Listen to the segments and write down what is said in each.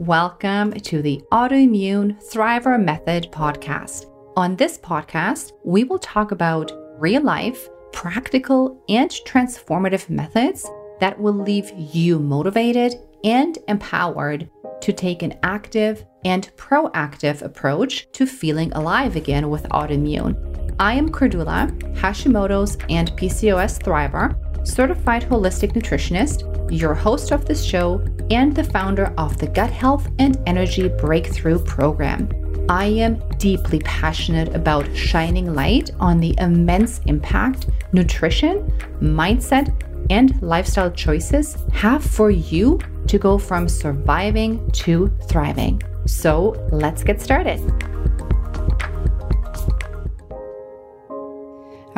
Welcome to the Autoimmune Thriver Method podcast. On this podcast, we will talk about real life, practical, and transformative methods that will leave you motivated and empowered to take an active and proactive approach to feeling alive again with autoimmune. I am Cordula, Hashimoto's and PCOS Thriver, certified holistic nutritionist, your host of this show, and the founder of the Gut Health and Energy Breakthrough Program. I am deeply passionate about shining light on the immense impact nutrition, mindset, and lifestyle choices have for you to go from surviving to thriving. So let's get started.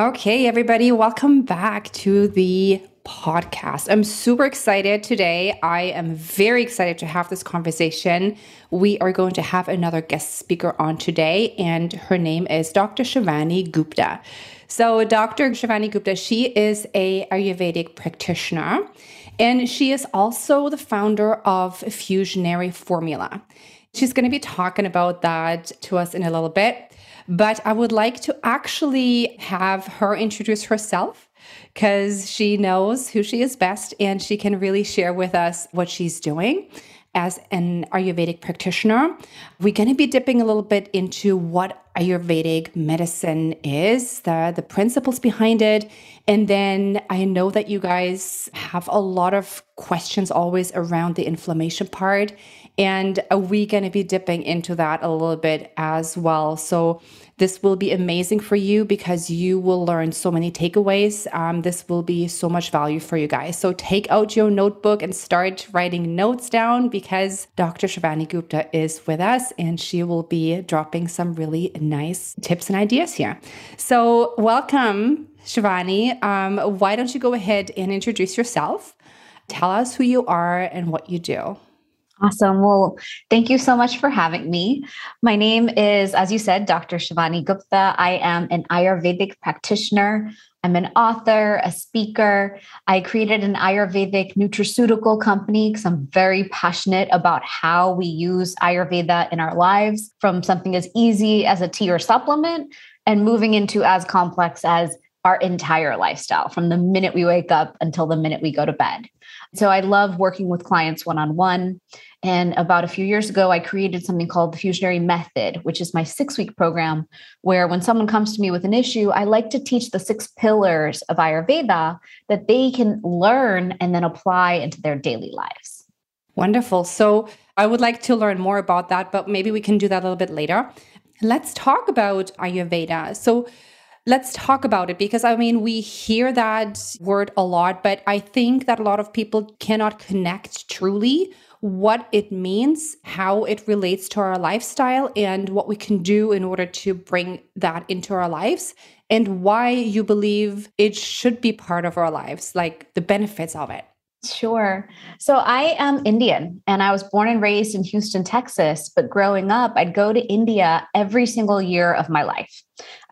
Okay, everybody, welcome back to the podcast. I'm super excited today. I am very excited to have this conversation. We are going to have another guest speaker on today, and her name is Dr. Shivani Gupta. So, Dr. Shivani Gupta, she is a Ayurvedic practitioner, and she is also the founder of Fusionary Formula. She's going to be talking about that to us in a little bit. But I would like to actually have her introduce herself because she knows who she is best and she can really share with us what she's doing as an Ayurvedic practitioner. We're going to be dipping a little bit into what Ayurvedic medicine is, the, the principles behind it. And then I know that you guys have a lot of questions always around the inflammation part. And we're going to be dipping into that a little bit as well. So this will be amazing for you because you will learn so many takeaways. Um, this will be so much value for you guys. So take out your notebook and start writing notes down because Dr. Shivani Gupta is with us and she will be dropping some really nice tips and ideas here. So, welcome, Shivani. Um, why don't you go ahead and introduce yourself? Tell us who you are and what you do. Awesome. Well, thank you so much for having me. My name is, as you said, Dr. Shivani Gupta. I am an Ayurvedic practitioner. I'm an author, a speaker. I created an Ayurvedic nutraceutical company because I'm very passionate about how we use Ayurveda in our lives from something as easy as a tea or supplement and moving into as complex as our entire lifestyle from the minute we wake up until the minute we go to bed. So I love working with clients one on one. And about a few years ago, I created something called the Fusionary Method, which is my six week program where when someone comes to me with an issue, I like to teach the six pillars of Ayurveda that they can learn and then apply into their daily lives. Wonderful. So I would like to learn more about that, but maybe we can do that a little bit later. Let's talk about Ayurveda. So let's talk about it because I mean, we hear that word a lot, but I think that a lot of people cannot connect truly what it means, how it relates to our lifestyle, and what we can do in order to bring that into our lives, and why you believe it should be part of our lives, like the benefits of it. Sure. So I am Indian and I was born and raised in Houston, Texas. But growing up, I'd go to India every single year of my life.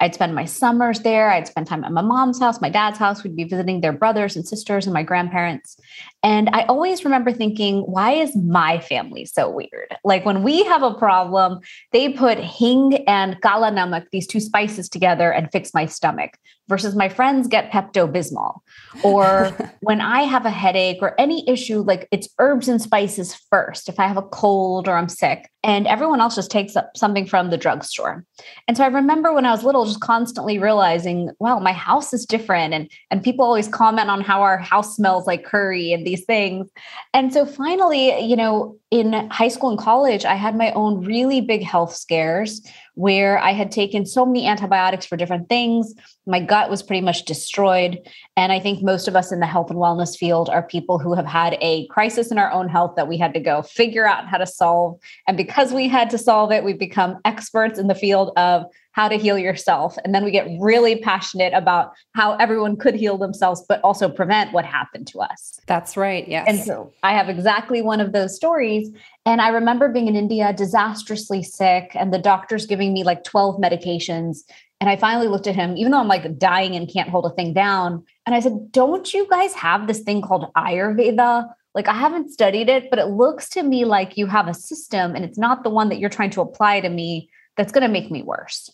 I'd spend my summers there. I'd spend time at my mom's house, my dad's house. We'd be visiting their brothers and sisters and my grandparents. And I always remember thinking, why is my family so weird? Like when we have a problem, they put hing and kala namak, these two spices together and fix my stomach versus my friends get Pepto Bismol. Or when I have a headache or any issue, like it's herbs and spices first if I have a cold or I'm sick and everyone else just takes up something from the drugstore. And so I remember when I was little, just constantly realizing, well, my house is different, and and people always comment on how our house smells like curry and these things. And so finally, you know, in high school and college, I had my own really big health scares where I had taken so many antibiotics for different things. My gut was pretty much destroyed. And I think most of us in the health and wellness field are people who have had a crisis in our own health that we had to go figure out how to solve. And because we had to solve it, we've become experts in the field of how to heal yourself. And then we get really passionate about how everyone could heal themselves, but also prevent what happened to us. That's right. Yes. And so I have exactly one of those stories. And I remember being in India disastrously sick and the doctors giving me like 12 medications. And I finally looked at him, even though I'm like dying and can't hold a thing down. And I said, Don't you guys have this thing called Ayurveda? Like I haven't studied it, but it looks to me like you have a system and it's not the one that you're trying to apply to me that's going to make me worse.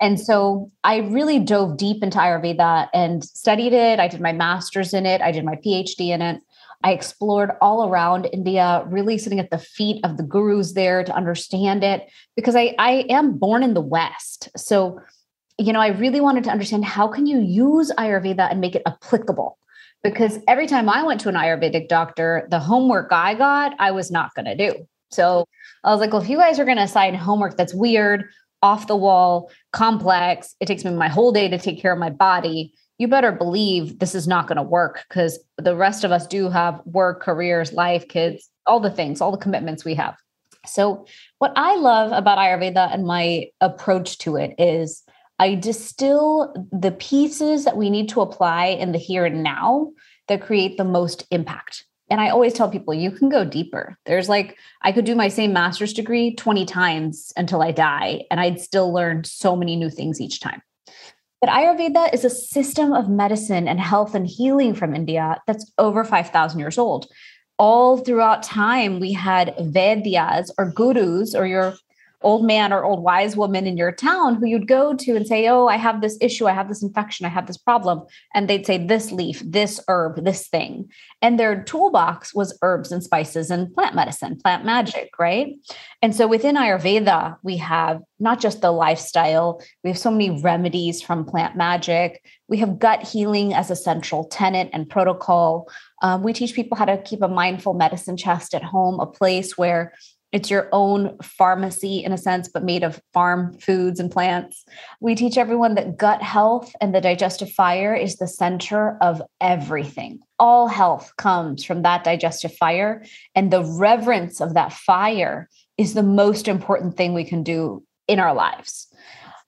And so I really dove deep into Ayurveda and studied it. I did my master's in it, I did my PhD in it. I explored all around India, really sitting at the feet of the gurus there to understand it because I, I am born in the West. So, you know, I really wanted to understand how can you use Ayurveda and make it applicable? Because every time I went to an Ayurvedic doctor, the homework I got, I was not going to do. So I was like, well, if you guys are going to assign homework that's weird, off the wall, complex, it takes me my whole day to take care of my body, you better believe this is not going to work because the rest of us do have work, careers, life, kids, all the things, all the commitments we have. So, what I love about Ayurveda and my approach to it is I distill the pieces that we need to apply in the here and now that create the most impact. And I always tell people you can go deeper. There's like, I could do my same master's degree 20 times until I die, and I'd still learn so many new things each time. But Ayurveda is a system of medicine and health and healing from India that's over 5,000 years old. All throughout time, we had Vaidyas or gurus or your old man or old wise woman in your town who you'd go to and say, Oh, I have this issue, I have this infection, I have this problem. And they'd say, This leaf, this herb, this thing. And their toolbox was herbs and spices and plant medicine, plant magic, right? And so within Ayurveda, we have not just the lifestyle, we have so many remedies from plant magic. We have gut healing as a central tenet and protocol. Um, we teach people how to keep a mindful medicine chest at home, a place where it's your own pharmacy in a sense, but made of farm foods and plants. We teach everyone that gut health and the digestive fire is the center of everything. All health comes from that digestive fire, and the reverence of that fire is the most important thing we can do in our lives.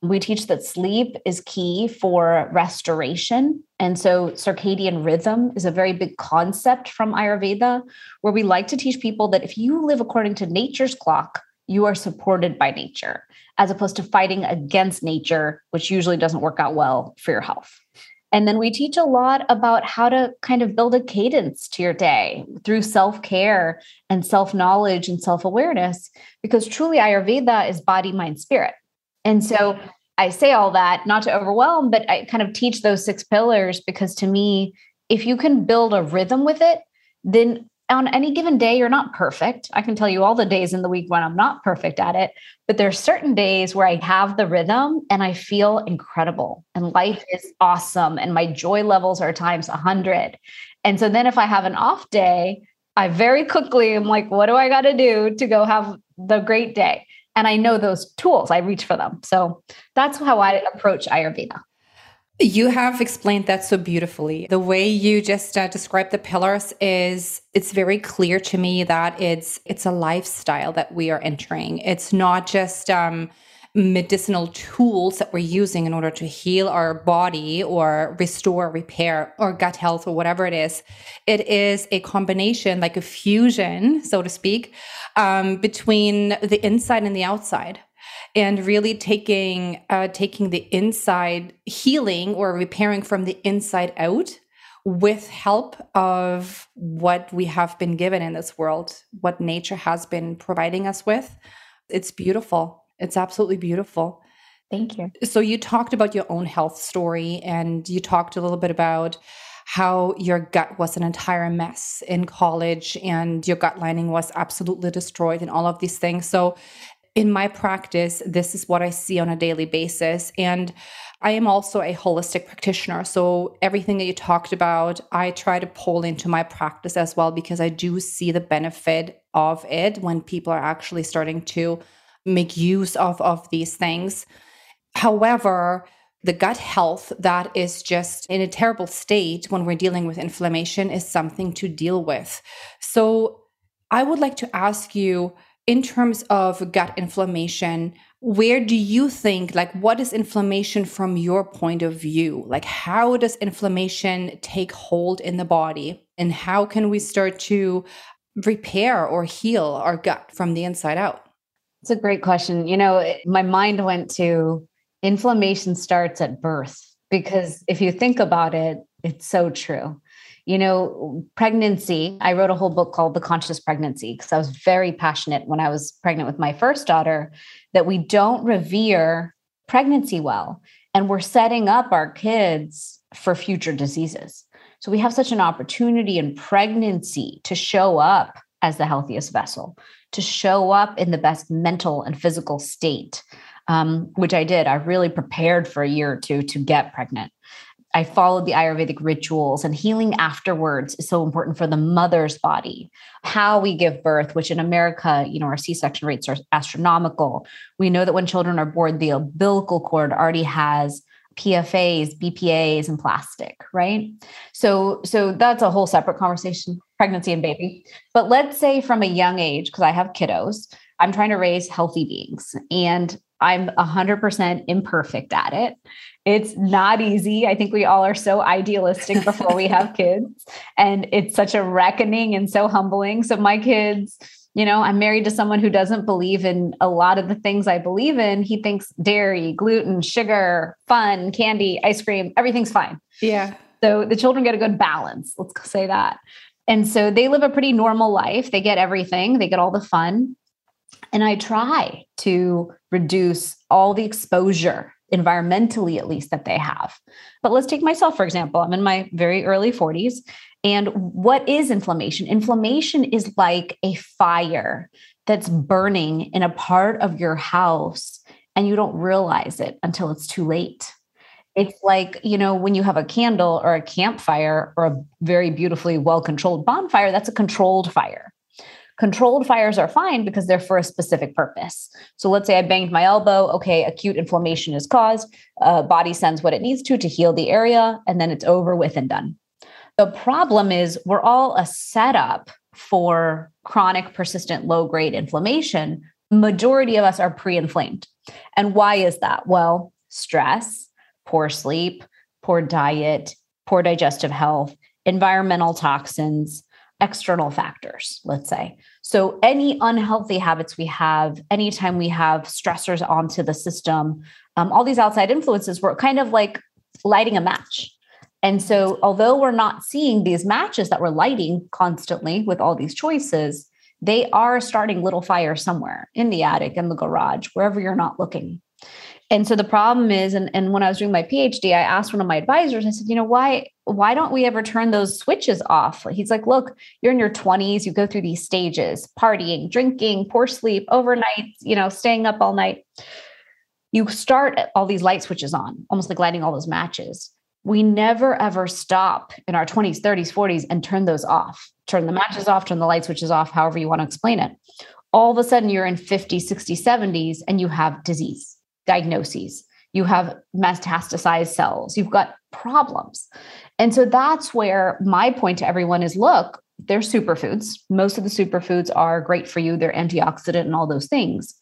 We teach that sleep is key for restoration. And so, circadian rhythm is a very big concept from Ayurveda, where we like to teach people that if you live according to nature's clock, you are supported by nature, as opposed to fighting against nature, which usually doesn't work out well for your health. And then we teach a lot about how to kind of build a cadence to your day through self care and self knowledge and self awareness, because truly Ayurveda is body, mind, spirit. And so I say all that not to overwhelm, but I kind of teach those six pillars because to me, if you can build a rhythm with it, then on any given day, you're not perfect. I can tell you all the days in the week when I'm not perfect at it, but there's certain days where I have the rhythm and I feel incredible and life is awesome and my joy levels are times 100. And so then if I have an off day, I very quickly am like, what do I got to do to go have the great day? And I know those tools, I reach for them. So that's how I approach Ayurveda. You have explained that so beautifully. The way you just uh, described the pillars is it's very clear to me that it's it's a lifestyle that we are entering. It's not just um medicinal tools that we're using in order to heal our body or restore, repair, or gut health or whatever it is. It is a combination, like a fusion, so to speak, um, between the inside and the outside and really taking uh, taking the inside healing or repairing from the inside out with help of what we have been given in this world what nature has been providing us with it's beautiful it's absolutely beautiful. Thank you. So, you talked about your own health story and you talked a little bit about how your gut was an entire mess in college and your gut lining was absolutely destroyed and all of these things. So, in my practice, this is what I see on a daily basis. And I am also a holistic practitioner. So, everything that you talked about, I try to pull into my practice as well because I do see the benefit of it when people are actually starting to make use of of these things. However the gut health that is just in a terrible state when we're dealing with inflammation is something to deal with. So i would like to ask you in terms of gut inflammation where do you think like what is inflammation from your point of view? Like how does inflammation take hold in the body? And how can we start to repair or heal our gut from the inside out it's a great question. You know, my mind went to inflammation starts at birth because if you think about it, it's so true. you know, pregnancy, I wrote a whole book called The Conscious Pregnancy because I was very passionate when I was pregnant with my first daughter that we don't revere pregnancy well. And we're setting up our kids for future diseases. So we have such an opportunity in pregnancy to show up as the healthiest vessel, to show up in the best mental and physical state, um, which I did. I really prepared for a year or two to get pregnant. I followed the Ayurvedic rituals and healing afterwards is so important for the mother's body. How we give birth, which in America, you know, our C-section rates are astronomical. We know that when children are born, the umbilical cord already has PFAs, BPAs, and plastic, right? So, so that's a whole separate conversation, pregnancy and baby. But let's say from a young age, because I have kiddos, I'm trying to raise healthy beings and I'm 100% imperfect at it. It's not easy. I think we all are so idealistic before we have kids. And it's such a reckoning and so humbling. So, my kids, you know, I'm married to someone who doesn't believe in a lot of the things I believe in. He thinks dairy, gluten, sugar, fun, candy, ice cream, everything's fine. Yeah. So the children get a good balance. Let's say that. And so they live a pretty normal life. They get everything, they get all the fun. And I try to reduce all the exposure environmentally at least that they have. But let's take myself for example. I'm in my very early 40s and what is inflammation? Inflammation is like a fire that's burning in a part of your house and you don't realize it until it's too late. It's like, you know, when you have a candle or a campfire or a very beautifully well controlled bonfire, that's a controlled fire. Controlled fires are fine because they're for a specific purpose. So let's say I banged my elbow. Okay, acute inflammation is caused. Uh, body sends what it needs to to heal the area, and then it's over with and done. The problem is we're all a setup for chronic, persistent, low grade inflammation. Majority of us are pre inflamed. And why is that? Well, stress, poor sleep, poor diet, poor digestive health, environmental toxins, external factors, let's say. So, any unhealthy habits we have, anytime we have stressors onto the system, um, all these outside influences, we're kind of like lighting a match. And so, although we're not seeing these matches that we're lighting constantly with all these choices, they are starting little fires somewhere in the attic, in the garage, wherever you're not looking. And so the problem is, and, and when I was doing my PhD, I asked one of my advisors, I said, you know, why, why don't we ever turn those switches off? He's like, look, you're in your 20s, you go through these stages, partying, drinking, poor sleep, overnight, you know, staying up all night. You start all these light switches on, almost like lighting all those matches we never ever stop in our 20s, 30s, 40s and turn those off, turn the matches off, turn the light switches off, however you want to explain it. All of a sudden, you're in 50s, 60s, 70s, and you have disease diagnoses. You have metastasized cells. You've got problems. And so that's where my point to everyone is look, they're superfoods. Most of the superfoods are great for you, they're antioxidant and all those things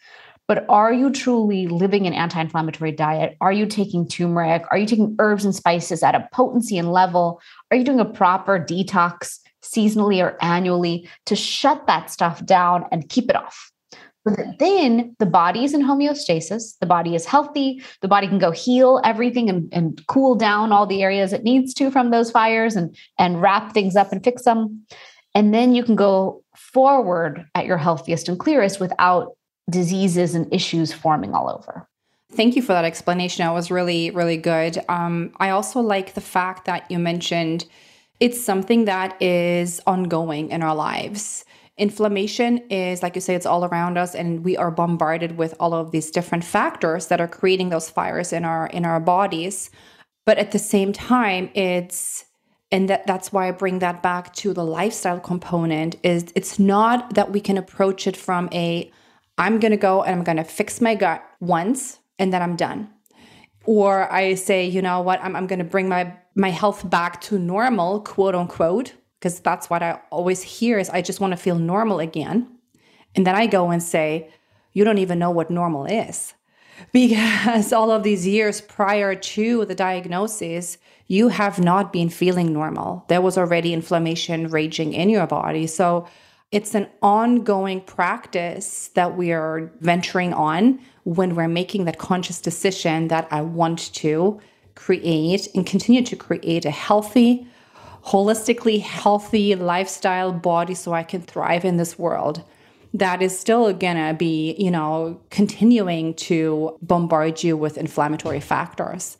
but are you truly living an anti-inflammatory diet? Are you taking turmeric? Are you taking herbs and spices at a potency and level? Are you doing a proper detox seasonally or annually to shut that stuff down and keep it off? So that then the body is in homeostasis. The body is healthy. The body can go heal everything and, and cool down all the areas it needs to from those fires and and wrap things up and fix them. And then you can go forward at your healthiest and clearest without diseases and issues forming all over. Thank you for that explanation. It was really, really good. Um, I also like the fact that you mentioned it's something that is ongoing in our lives. Inflammation is, like you say, it's all around us, and we are bombarded with all of these different factors that are creating those fires in our in our bodies. But at the same time, it's and that that's why I bring that back to the lifestyle component. Is it's not that we can approach it from a I'm going to go and I'm going to fix my gut once and then I'm done. Or I say, you know what, I'm, I'm going to bring my, my health back to normal, quote unquote, because that's what I always hear is I just want to feel normal again. And then I go and say, you don't even know what normal is. Because all of these years prior to the diagnosis, you have not been feeling normal. There was already inflammation raging in your body. So it's an ongoing practice that we are venturing on when we're making that conscious decision that I want to create and continue to create a healthy, holistically healthy lifestyle body so I can thrive in this world that is still gonna be, you know, continuing to bombard you with inflammatory factors.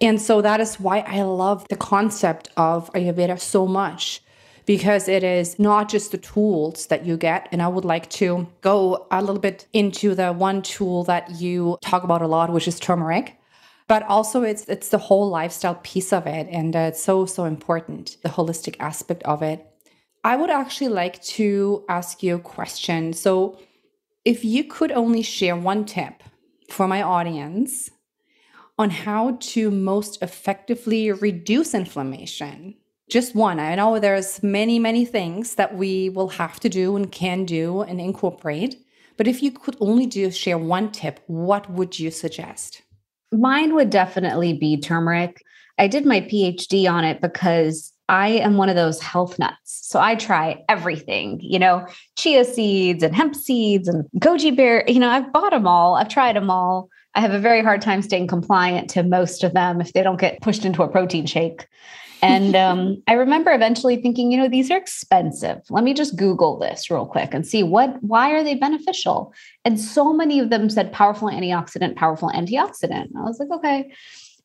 And so that is why I love the concept of Ayurveda so much because it is not just the tools that you get. And I would like to go a little bit into the one tool that you talk about a lot, which is turmeric. But also, it's it's the whole lifestyle piece of it, and uh, it's so so important, the holistic aspect of it. I would actually like to ask you a question. So, if you could only share one tip for my audience on how to most effectively reduce inflammation, just one. I know there's many, many things that we will have to do and can do and incorporate. But if you could only do share one tip, what would you suggest? Mine would definitely be turmeric. I did my PhD on it because I am one of those health nuts. So I try everything, you know, chia seeds and hemp seeds and goji berry. You know, I've bought them all, I've tried them all. I have a very hard time staying compliant to most of them if they don't get pushed into a protein shake. And um, I remember eventually thinking, you know, these are expensive. Let me just Google this real quick and see what, why are they beneficial? And so many of them said powerful antioxidant, powerful antioxidant. I was like, okay.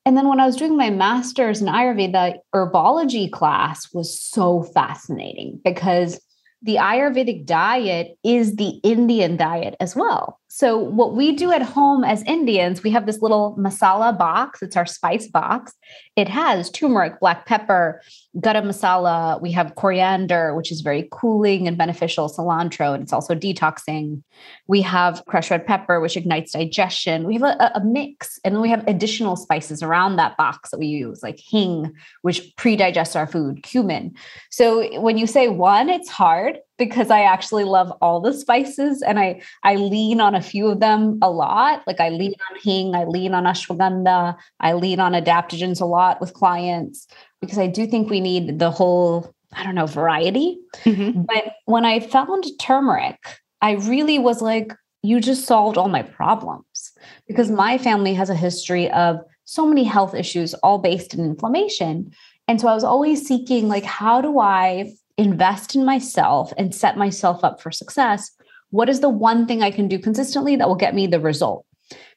And then when I was doing my master's in Ayurveda, herbology class was so fascinating because the Ayurvedic diet is the Indian diet as well. So, what we do at home as Indians, we have this little masala box. It's our spice box. It has turmeric, black pepper, garam masala. We have coriander, which is very cooling and beneficial, cilantro, and it's also detoxing. We have crushed red pepper, which ignites digestion. We have a, a mix, and then we have additional spices around that box that we use, like hing, which pre digests our food, cumin. So, when you say one, it's hard because I actually love all the spices and I I lean on a few of them a lot. Like I lean on hing, I lean on ashwagandha, I lean on adaptogens a lot with clients because I do think we need the whole I don't know variety. Mm-hmm. But when I found turmeric, I really was like you just solved all my problems because my family has a history of so many health issues all based in inflammation. And so I was always seeking like how do I invest in myself and set myself up for success, what is the one thing I can do consistently that will get me the result?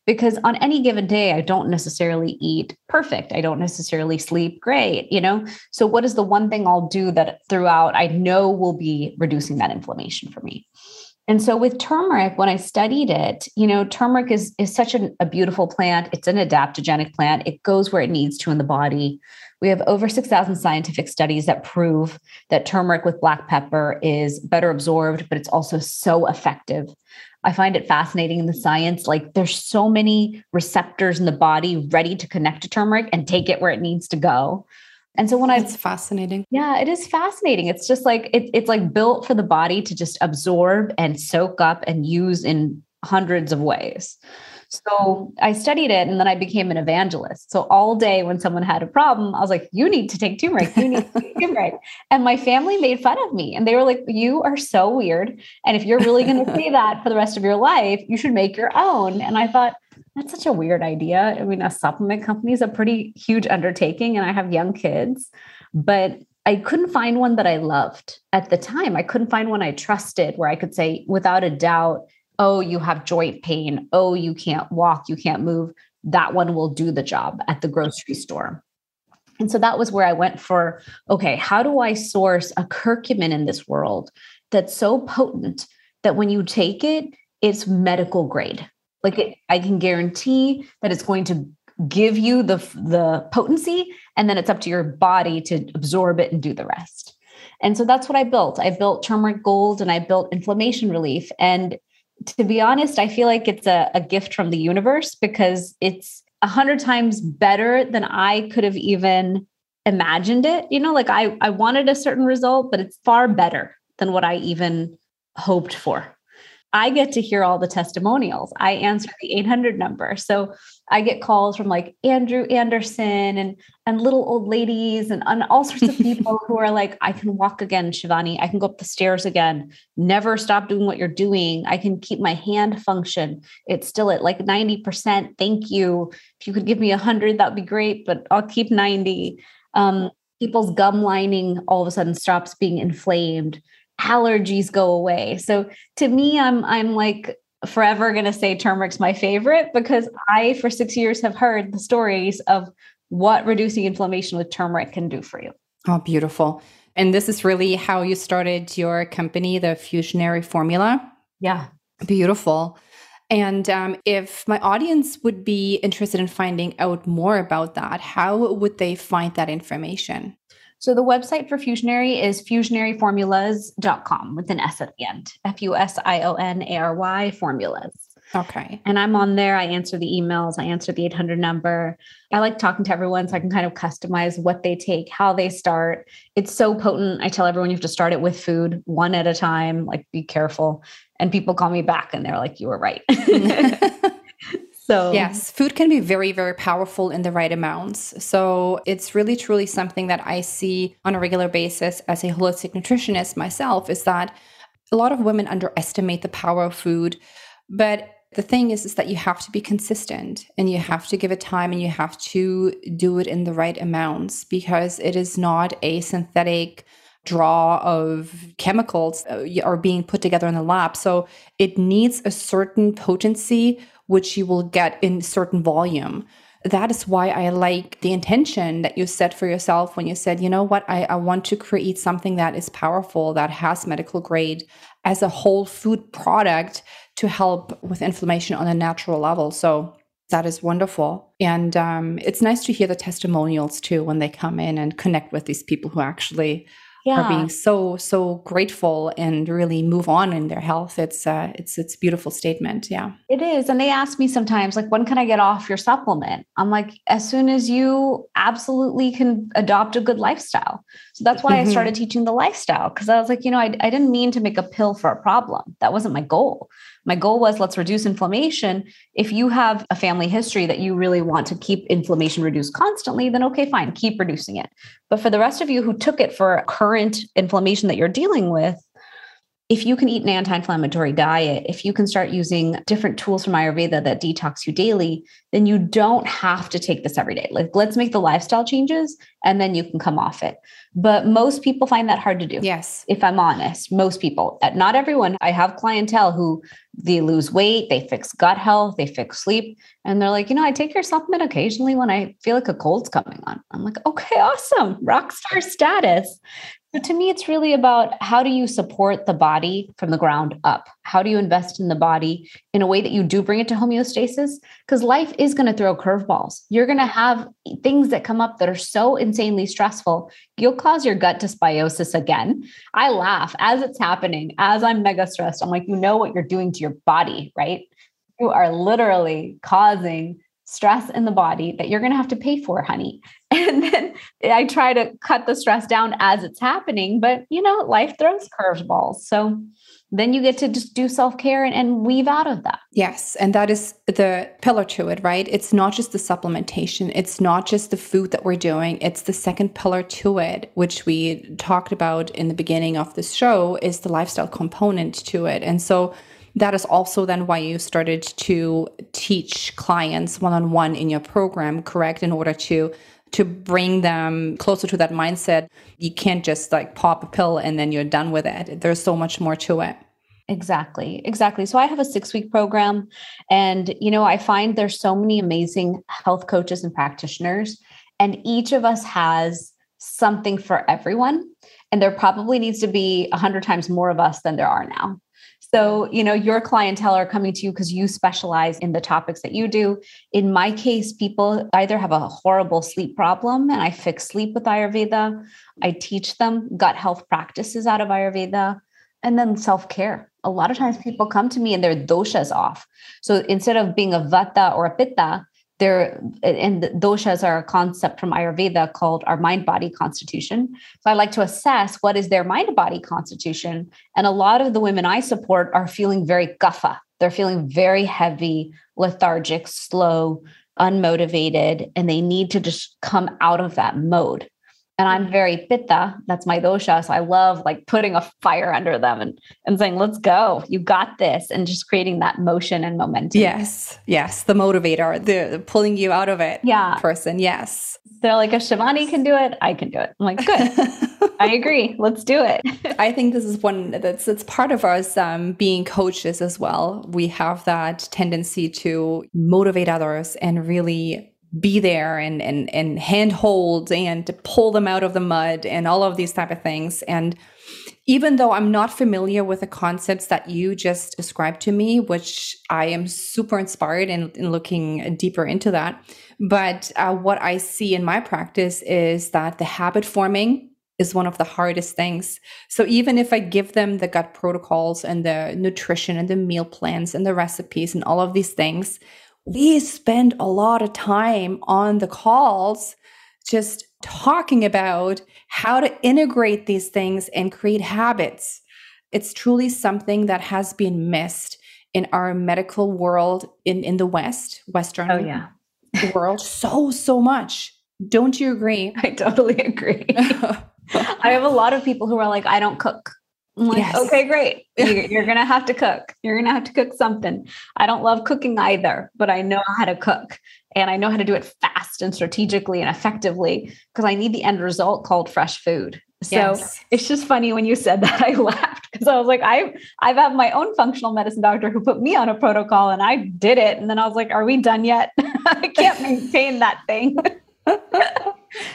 Because on any given day, I don't necessarily eat perfect. I don't necessarily sleep great, you know? So, what is the one thing I'll do that throughout I know will be reducing that inflammation for me? And so with turmeric, when I studied it, you know, turmeric is, is such an, a beautiful plant. It's an adaptogenic plant. It goes where it needs to in the body. We have over 6,000 scientific studies that prove that turmeric with black pepper is better absorbed, but it's also so effective. I find it fascinating in the science. Like there's so many receptors in the body ready to connect to turmeric and take it where it needs to go. And so when I It's fascinating. Yeah, it is fascinating. It's just like it, it's like built for the body to just absorb and soak up and use in hundreds of ways. So I studied it and then I became an evangelist. So all day when someone had a problem, I was like, you need to take turmeric. You need to take turmeric. And my family made fun of me and they were like, you are so weird. And if you're really going to say that for the rest of your life, you should make your own. And I thought, that's such a weird idea. I mean, a supplement company is a pretty huge undertaking and I have young kids, but I couldn't find one that I loved at the time. I couldn't find one I trusted where I could say, without a doubt, oh, you have joint pain. Oh, you can't walk, you can't move. That one will do the job at the grocery store. And so that was where I went for okay, how do I source a curcumin in this world that's so potent that when you take it, it's medical grade? Like it, I can guarantee that it's going to give you the the potency and then it's up to your body to absorb it and do the rest. And so that's what I built. I built turmeric gold and I built inflammation relief and to be honest, I feel like it's a, a gift from the universe because it's a hundred times better than I could have even imagined it. You know, like I, I wanted a certain result, but it's far better than what I even hoped for. I get to hear all the testimonials. I answer the 800 number. So I get calls from like Andrew Anderson and and little old ladies and, and all sorts of people who are like, I can walk again, Shivani. I can go up the stairs again. Never stop doing what you're doing. I can keep my hand function. It's still at like 90%. Thank you. If you could give me a hundred, that'd be great, but I'll keep 90. Um, people's gum lining all of a sudden stops being inflamed allergies go away. So to me i'm i'm like forever going to say turmeric's my favorite because i for 6 years have heard the stories of what reducing inflammation with turmeric can do for you. Oh beautiful. And this is really how you started your company the fusionary formula? Yeah. Beautiful. And um, if my audience would be interested in finding out more about that, how would they find that information? So the website for Fusionary is fusionaryformulas.com with an S at the end. F U S I O N A R Y formulas. Okay. And I'm on there. I answer the emails, I answer the 800 number. I like talking to everyone so I can kind of customize what they take, how they start. It's so potent. I tell everyone you have to start it with food one at a time, like be careful. And people call me back and they're like, you were right. So, yes, food can be very, very powerful in the right amounts. So, it's really, truly something that I see on a regular basis as a holistic nutritionist myself is that a lot of women underestimate the power of food. But the thing is is that you have to be consistent and you have to give it time and you have to do it in the right amounts because it is not a synthetic draw of chemicals uh, are being put together in the lab so it needs a certain potency which you will get in certain volume that is why I like the intention that you set for yourself when you said, you know what, I, I want to create something that is powerful, that has medical grade as a whole food product to help with inflammation on a natural level. So that is wonderful. And um, it's nice to hear the testimonials too when they come in and connect with these people who actually yeah. are being so so grateful and really move on in their health. It's uh it's it's beautiful statement. Yeah. It is. And they ask me sometimes like when can i get off your supplement? I'm like as soon as you absolutely can adopt a good lifestyle that's why mm-hmm. i started teaching the lifestyle because i was like you know I, I didn't mean to make a pill for a problem that wasn't my goal my goal was let's reduce inflammation. If you have a family history that you really want to keep inflammation reduced constantly, then okay, fine, keep reducing it. But for the rest of you who took it for current inflammation that you're dealing with, if you can eat an anti-inflammatory diet, if you can start using different tools from Ayurveda that detox you daily, then you don't have to take this every day. Like let's make the lifestyle changes and then you can come off it. But most people find that hard to do. Yes. If I'm honest, most people, uh, not everyone. I have clientele who they lose weight, they fix gut health, they fix sleep, and they're like, you know, I take your supplement occasionally when I feel like a cold's coming on. I'm like, okay, awesome, rock star status. So to me, it's really about how do you support the body from the ground up? How do you invest in the body in a way that you do bring it to homeostasis? Because life is going to throw curveballs. You're going to have things that come up that are so insanely stressful. You'll cause your gut dysbiosis again. I laugh as it's happening, as I'm mega stressed. I'm like, you know what you're doing to your body, right? You are literally causing stress in the body that you're going to have to pay for, honey. And then I try to cut the stress down as it's happening, but you know, life throws curveballs. So then you get to just do self care and, and, weave out of that. Yes. And that is the pillar to it, right? It's not just the supplementation, it's not just the food that we're doing, it's the second pillar to it, which we talked about in the beginning of this show, is the lifestyle component to it. And so that is also then why you started to teach clients one on one in your program, correct? In order to to bring them closer to that mindset. You can't just like pop a pill and then you're done with it. There's so much more to it. Exactly. Exactly. So I have a 6-week program and you know, I find there's so many amazing health coaches and practitioners and each of us has something for everyone and there probably needs to be 100 times more of us than there are now. So, you know, your clientele are coming to you because you specialize in the topics that you do. In my case, people either have a horrible sleep problem and I fix sleep with Ayurveda. I teach them gut health practices out of Ayurveda and then self care. A lot of times people come to me and their doshas off. So instead of being a vata or a pitta, there and doshas are a concept from ayurveda called our mind body constitution. So i like to assess what is their mind body constitution and a lot of the women i support are feeling very kapha they're feeling very heavy lethargic slow unmotivated and they need to just come out of that mode and I'm very pitta. That's my dosha. So I love like putting a fire under them and, and saying, let's go. You got this. And just creating that motion and momentum. Yes. Yes. The motivator, the, the pulling you out of it yeah. person. Yes. They're like, if Shivani can do it, I can do it. I'm like, good. I agree. Let's do it. I think this is one that's it's part of us um, being coaches as well. We have that tendency to motivate others and really be there and and and handhold and to pull them out of the mud and all of these type of things and even though i'm not familiar with the concepts that you just described to me which i am super inspired in, in looking deeper into that but uh, what i see in my practice is that the habit forming is one of the hardest things. So even if I give them the gut protocols and the nutrition and the meal plans and the recipes and all of these things, we spend a lot of time on the calls just talking about how to integrate these things and create habits. It's truly something that has been missed in our medical world in, in the West, Western oh, yeah. world, so, so much. Don't you agree? I totally agree. I have a lot of people who are like, I don't cook. I'm like, yes. okay, great. You're, you're going to have to cook. You're going to have to cook something. I don't love cooking either, but I know how to cook and I know how to do it fast and strategically and effectively because I need the end result called fresh food. So yes. it's just funny when you said that I laughed because I was like, I I've had my own functional medicine doctor who put me on a protocol and I did it. And then I was like, are we done yet? I can't maintain that thing.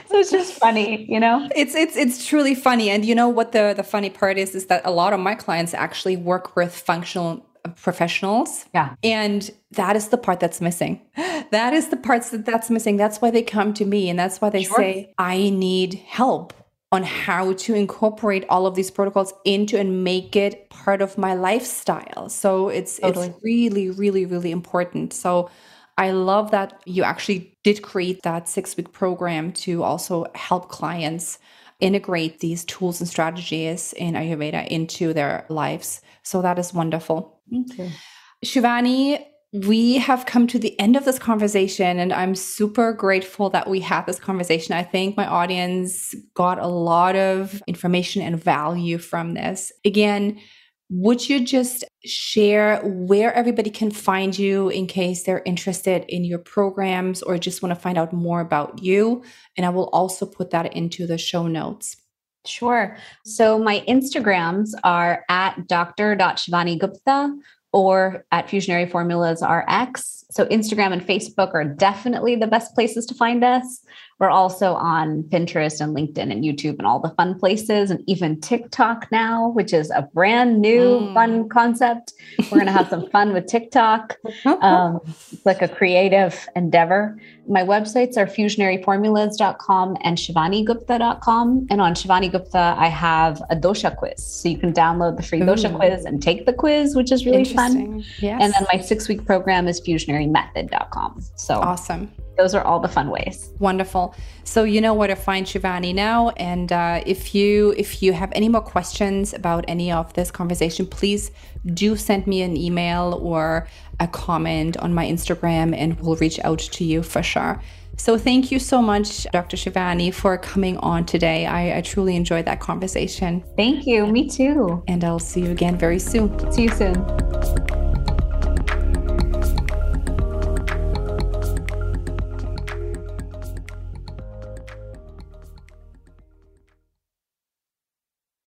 So it's just funny you know? It's it's it's truly funny. And you know what the the funny part is is that a lot of my clients actually work with functional uh, professionals. Yeah. And that is the part that's missing. That is the parts that that's missing. That's why they come to me and that's why they sure. say i need help on how to incorporate all of these protocols into and make it part of my lifestyle. So it's totally. it's really really really important. So I love that you actually did create that six week program to also help clients integrate these tools and strategies in Ayurveda into their lives. So that is wonderful. Thank you. Shivani, we have come to the end of this conversation, and I'm super grateful that we had this conversation. I think my audience got a lot of information and value from this. Again, would you just share where everybody can find you in case they're interested in your programs or just want to find out more about you? And I will also put that into the show notes. Sure. So my Instagrams are at dr.shivani Gupta or at Fusionary Formulas RX. So Instagram and Facebook are definitely the best places to find us. We're also on Pinterest and LinkedIn and YouTube and all the fun places, and even TikTok now, which is a brand new mm. fun concept. We're going to have some fun with TikTok. Um, it's like a creative endeavor. My websites are fusionaryformulas.com and shivanigupta.com. And on Shivani Gupta, I have a dosha quiz. So you can download the free Ooh. dosha quiz and take the quiz, which is really fun. Yes. And then my six week program is fusionarymethod.com. So awesome those are all the fun ways. Wonderful. So you know where to find Shivani now, and uh, if you if you have any more questions about any of this conversation, please do send me an email or a comment on my Instagram, and we'll reach out to you for sure. So thank you so much, Dr. Shivani, for coming on today. I, I truly enjoyed that conversation. Thank you. Me too. And I'll see you again very soon. See you soon.